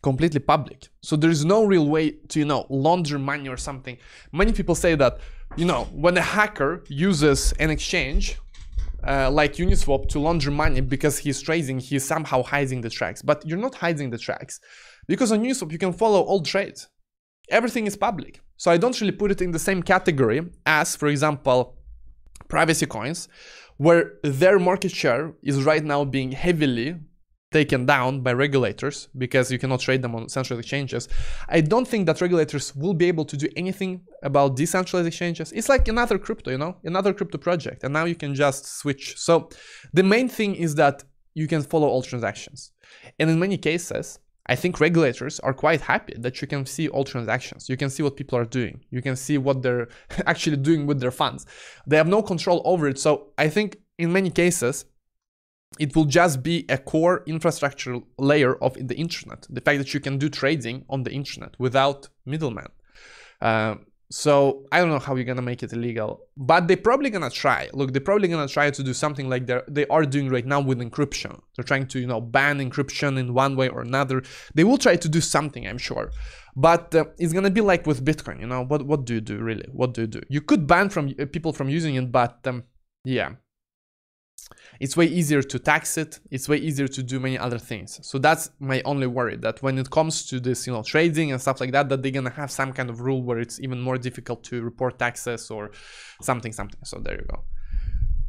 completely public. So there is no real way to, you know, launder money or something. Many people say that, you know, when a hacker uses an exchange, uh, like Uniswap to launder money because he's trading, he's somehow hiding the tracks. But you're not hiding the tracks because on Uniswap you can follow all trades. Everything is public. So I don't really put it in the same category as, for example, privacy coins, where their market share is right now being heavily taken down by regulators because you cannot trade them on central exchanges. I don't think that regulators will be able to do anything about decentralized exchanges. It's like another crypto, you know, another crypto project, and now you can just switch. So the main thing is that you can follow all transactions. And in many cases, I think regulators are quite happy that you can see all transactions. You can see what people are doing. You can see what they're actually doing with their funds. They have no control over it. So I think in many cases, it will just be a core infrastructure layer of the internet. The fact that you can do trading on the internet without middlemen. Uh, so I don't know how you're gonna make it illegal, but they're probably gonna try. Look, they're probably gonna try to do something like they are doing right now with encryption. They're trying to you know ban encryption in one way or another. They will try to do something, I'm sure, but uh, it's gonna be like with Bitcoin. You know what? What do you do really? What do you do? You could ban from uh, people from using it, but um, yeah, it's way easier to tax it. It's way easier to do many other things. So that's my only worry that when it comes to this you know trading and stuff like that that they're gonna have some kind of rule where it's even more difficult to report taxes or something something. So there you go.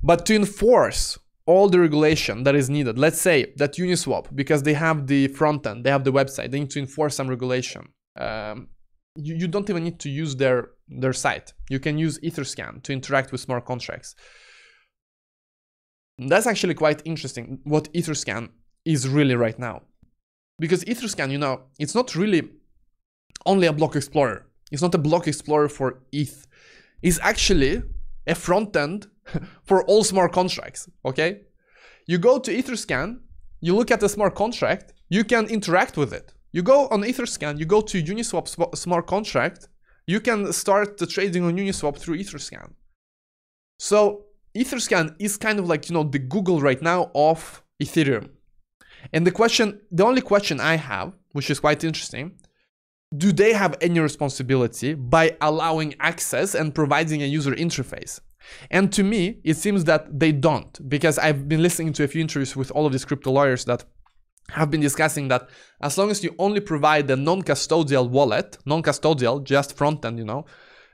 But to enforce all the regulation that is needed let's say that uniswap because they have the front end they have the website they need to enforce some regulation um, you, you don't even need to use their their site. You can use etherscan to interact with smart contracts that's actually quite interesting what Etherscan is really right now. Because Etherscan, you know, it's not really only a block explorer. It's not a block explorer for ETH. It's actually a front end for all smart contracts, okay? You go to Etherscan, you look at the smart contract, you can interact with it. You go on Etherscan, you go to Uniswap smart contract, you can start the trading on Uniswap through Etherscan. So Etherscan is kind of like, you know, the Google right now of Ethereum. And the question, the only question I have, which is quite interesting, do they have any responsibility by allowing access and providing a user interface? And to me, it seems that they don't, because I've been listening to a few interviews with all of these crypto lawyers that have been discussing that as long as you only provide a non-custodial wallet, non-custodial, just front end, you know,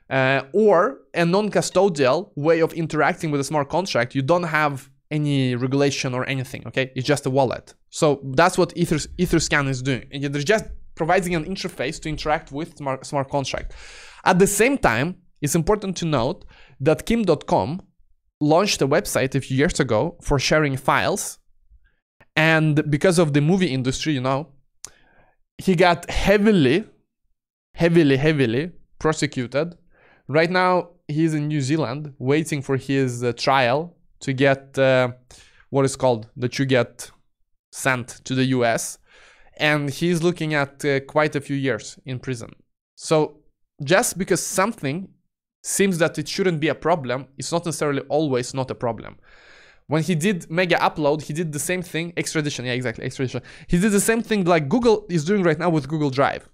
uh, or a non-custodial way of interacting with a smart contract, you don't have any regulation or anything, okay? It's just a wallet. So that's what Ether, Etherscan is doing. And they're just providing an interface to interact with smart, smart contract. At the same time, it's important to note that Kim Dotcom launched a website a few years ago for sharing files. And because of the movie industry, you know, he got heavily, heavily, heavily prosecuted. Right now, he's in New Zealand waiting for his uh, trial to get uh, what is called that you get sent to the US. And he's looking at uh, quite a few years in prison. So just because something seems that it shouldn't be a problem, it's not necessarily always not a problem. When he did Megaupload, he did the same thing, extradition, yeah, exactly, extradition. He did the same thing like Google is doing right now with Google Drive,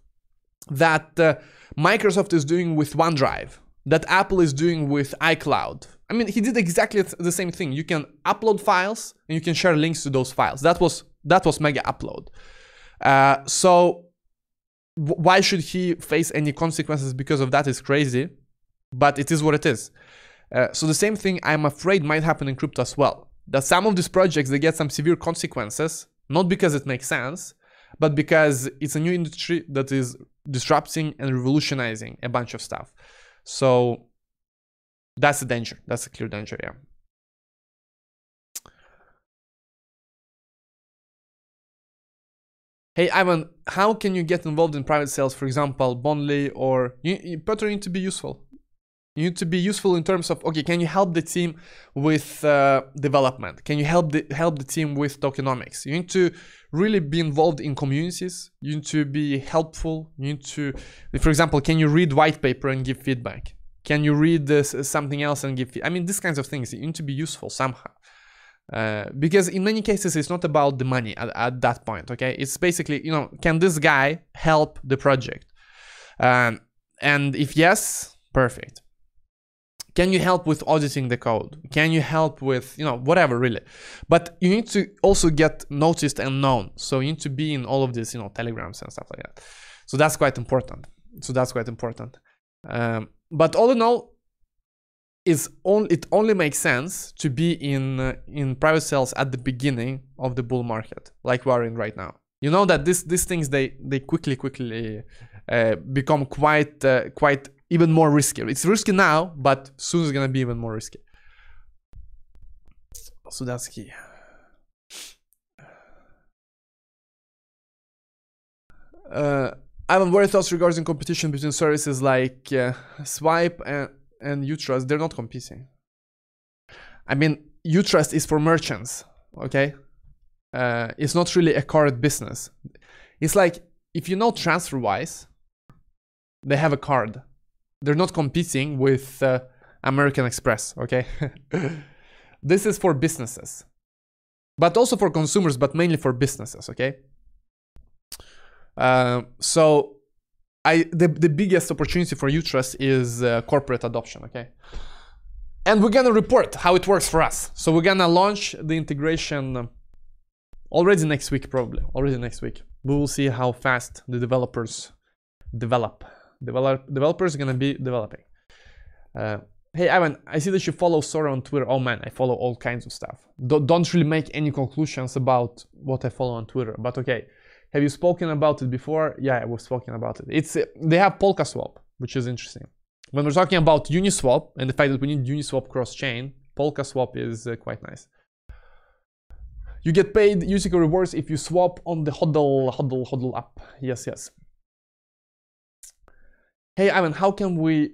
that uh, Microsoft is doing with OneDrive, that Apple is doing with iCloud. I mean, he did exactly the same thing. You can upload files and you can share links to those files. That was that was Megaupload. Uh, so why should he face any consequences because of that is crazy but it is what it is. Uh, so the same thing I'm afraid might happen in crypto as well. That some of these projects they get some severe consequences, not because it makes sense, but because it's a new industry that is disrupting and revolutionizing a bunch of stuff. So that's a danger. That's a clear danger, yeah. Hey Ivan, how can you get involved in private sales, for example, Bondly or you, you, need to be useful. You need to be useful in terms of okay, can you help the team with uh, development? Can you help the help the team with tokenomics? You need to really be involved in communities. You need to be helpful. You need to, for example, can you read white paper and give feedback? Can you read this, something else and give? I mean, these kinds of things. You need to be useful somehow. Uh, because in many cases it's not about the money at, at, that point okay it's basically you know can this guy help the project um, and if yes perfect can you help with auditing the code? Can you help with you know whatever really? But you need to also get noticed and known. So you need to be in all of these you know telegrams and stuff like that. So that's quite important. So that's quite important. Um, but all in all on, it only makes sense to be in uh, in private sales at the beginning of the bull market like we are in right now. You know that this these things they they quickly quickly uh, become quite uh, quite even more risky. It's risky now, but soon it's gonna be even more risky. So that's key. Uh, I have very thoughts regarding competition between services like uh, Swipe and, and Utrust. They're not competing. I mean, Utrust is for merchants, okay? Uh, it's not really a card business. It's like, if you know TransferWise, they have a card they're not competing with uh, American Express, okay? this is for businesses, but also for consumers, but mainly for businesses, okay? Uh, so I the, the biggest opportunity for Utrust is uh, corporate adoption, okay? And we're gonna report how it works for us. So we're gonna launch the integration already next week, probably. Already next week. We will see how fast the developers develop Develop, developers are gonna be developing. Uh, hey Ivan, I see that you follow Sora on Twitter. Oh man, I follow all kinds of stuff. Don't, don't really make any conclusions about what I follow on Twitter, but okay. Have you spoken about it before? Yeah, we've spoken about it. It's They have PolkaSwap, which is interesting. When we're talking about Uniswap and the fact that we need Uniswap cross-chain, PolkaSwap is uh, quite nice. You get paid UCK rewards if you swap on the HODL, HODL, HODL app. Yes, yes hey Ivan, how can we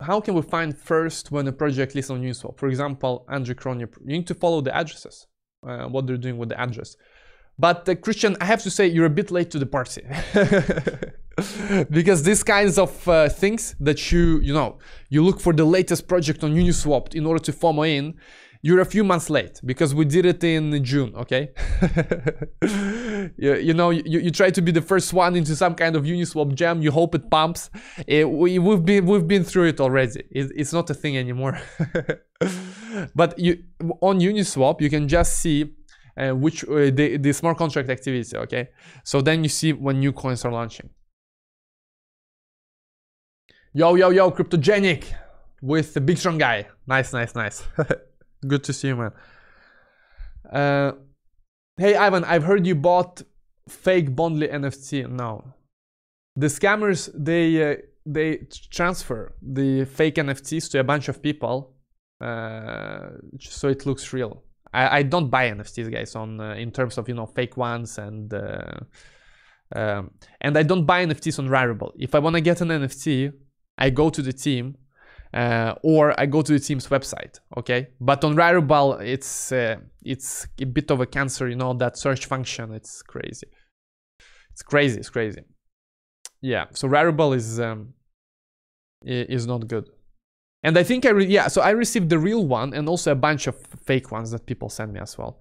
how can we find first when a project lists on Uniswap? For example, Andre Cronje, you need to follow the addresses, uh, what they're doing with the address. But uh, Christian, I have to say you're a bit late to the party. because these kinds of uh, things that you you know you look for the latest project on Uniswap in order to FOMO in, you're a few months late because we did it in June. Okay, you, you know you, you try to be the first one into some kind of Uniswap jam. You hope it pumps. It, we, we've been we've been through it already. It, it's not a thing anymore. but you on Uniswap you can just see uh, which uh, the, the smart contract activity okay so then you see when new coins are launching Yo, yo, yo, Cryptogenic with the big strong guy. Nice, nice, nice. Good to see you, man. Uh, hey, Ivan, I've heard you bought fake Bondly NFT. No. The scammers, they, uh, they transfer the fake NFTs to a bunch of people uh, so it looks real. I, I don't buy NFTs, guys, on uh, in terms of, you know, fake ones and... Uh, um, and I don't buy NFTs on Rarible. If I want to get an NFT, I go to the team uh, or I go to the team's website. Okay, but on Rarible, it's uh, it's a bit of a cancer. You know that search function. It's crazy. It's crazy. It's crazy. Yeah. So Rarible is um, is not good. And I think I yeah. So I received the real one and also a bunch of fake ones that people send me as well.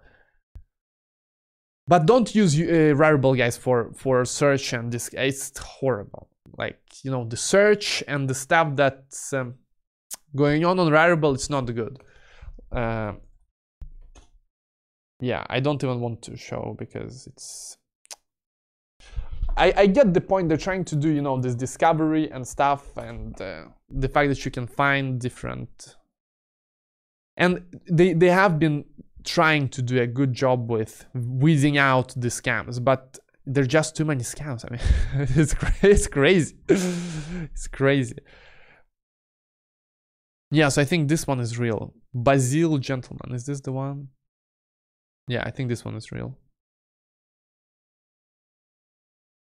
But don't use uh, Rarible, guys, for for search and this. It's horrible like you know the search and the stuff that's um, going on on Rarible it's not good uh, yeah I don't even want to show because it's I, I get the point they're trying to do you know this discovery and stuff and uh, the fact that you can find different and they they have been trying to do a good job with weeding out the scams but there're just too many scams. I mean, it's, it's crazy. it's crazy. Yes, I think this one is real. Basil Gentleman. Is this the one? Yeah, I think this one is real.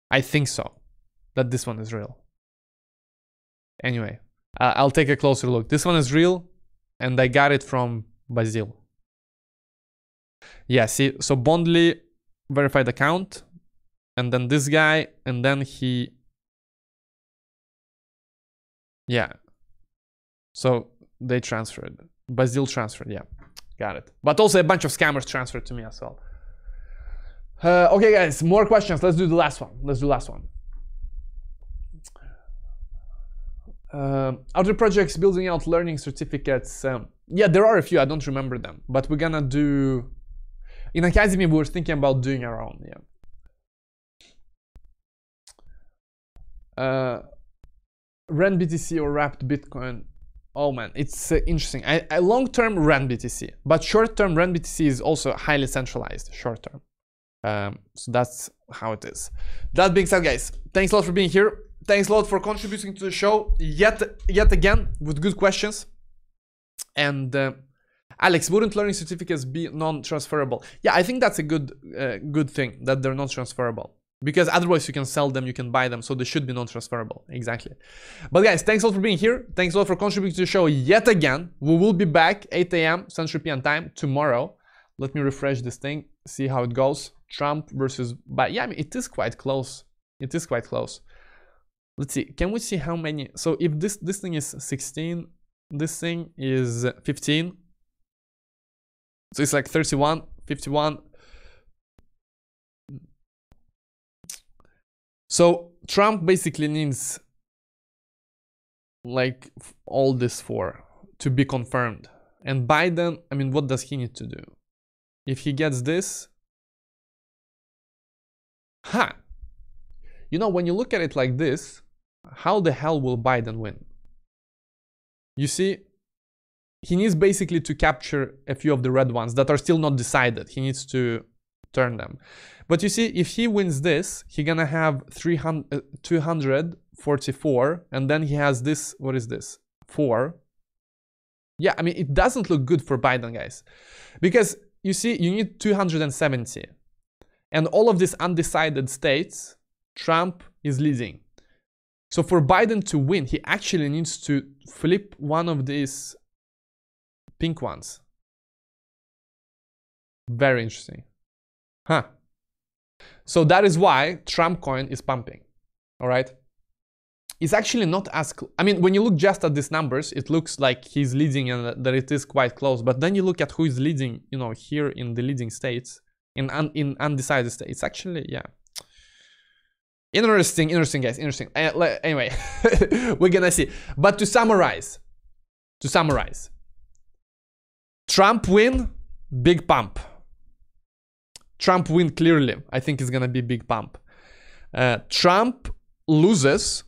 I think so. That this one is real. Anyway, uh, I'll take a closer look. This one is real, and I got it from Basil. Yeah, see, so Bondly verified account and then this guy, and then he, yeah. So they transferred. Basil transferred, yeah, got it. But also a bunch of scammers transferred to me as well. Uh, okay, guys, more questions. Let's do the last one. Let's do the last one. Uh, other projects building out learning certificates. Um, yeah, there are a few. I don't remember them, but we're gonna do. In Academy, we were thinking about doing our own. Yeah. uh, renBTC or wrapped Bitcoin. Oh man, it's uh, interesting. I, I long-term renBTC, but short-term renBTC is also highly centralized. Short-term, um, so that's how it is. That being said, guys, thanks a lot for being here. Thanks a lot for contributing to the show yet yet again with good questions. And uh, Alex, wouldn't learning certificates be non-transferable? Yeah, I think that's a good uh, good thing that they're not transferable because otherwise you can sell them, you can buy them, so they should be non-transferable, exactly. But guys, thanks a lot for being here. Thanks a lot for contributing to the show yet again. We will be back 8 a.m. Central European time tomorrow. Let me refresh this thing, see how it goes. Trump versus, but yeah, I mean, it is quite close. It is quite close. Let's see, can we see how many? So if this, this thing is 16, this thing is 15. So it's like 31, 51, So Trump basically needs like all this for to be confirmed. And Biden, I mean, what does he need to do? If he gets this, ha! Huh. You know, when you look at it like this, how the hell will Biden win? You see, he needs basically to capture a few of the red ones that are still not decided. He needs to turn them. But you see, if he wins this, he gonna have 300, uh, 244, and then he has this, what is this? 4. Yeah, I mean, it doesn't look good for Biden, guys. Because, you see, you need 270. And all of these undecided states, Trump is leading. So for Biden to win, he actually needs to flip one of these pink ones. Very interesting. Huh. So that is why Trump coin is pumping. All right. It's actually not as. I mean, when you look just at these numbers, it looks like he's leading and that it is quite close. But then you look at who is leading, you know, here in the leading states, in un, in undecided states. Actually, yeah. Interesting, interesting, guys. Interesting. Uh, anyway, we're gonna see. But to summarize, to summarize, Trump win, big pump. Trump win clearly. I think it's gonna be big pump. Uh, Trump loses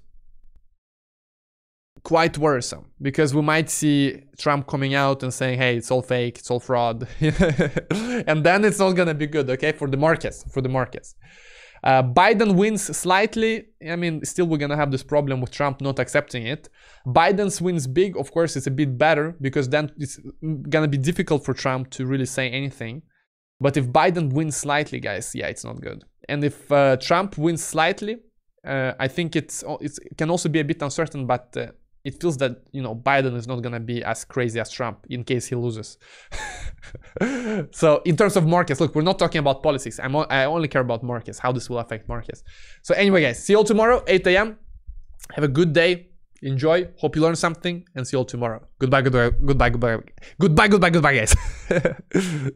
quite worrisome because we might see Trump coming out and saying, "Hey, it's all fake, it's all fraud," and then it's not gonna be good, okay, for the markets, for the markets. Uh, Biden wins slightly. I mean, still we're gonna have this problem with Trump not accepting it. Biden's wins big, of course, it's a bit better because then it's gonna be difficult for Trump to really say anything. But if Biden wins slightly, guys, yeah, it's not good. And if uh, Trump wins slightly, uh, I think it's, it's, it can also be a bit uncertain, but uh, it feels that you know Biden is not gonna be as crazy as Trump in case he loses. so in terms of markets, look, we're not talking about politics. I'm I only care about markets, how this will affect markets. So anyway, guys, see you all tomorrow, 8 a.m. Have a good day. Enjoy. Hope you learned something, and see you all tomorrow. Goodbye, goodbye, goodbye, goodbye, goodbye, goodbye, goodbye, guys.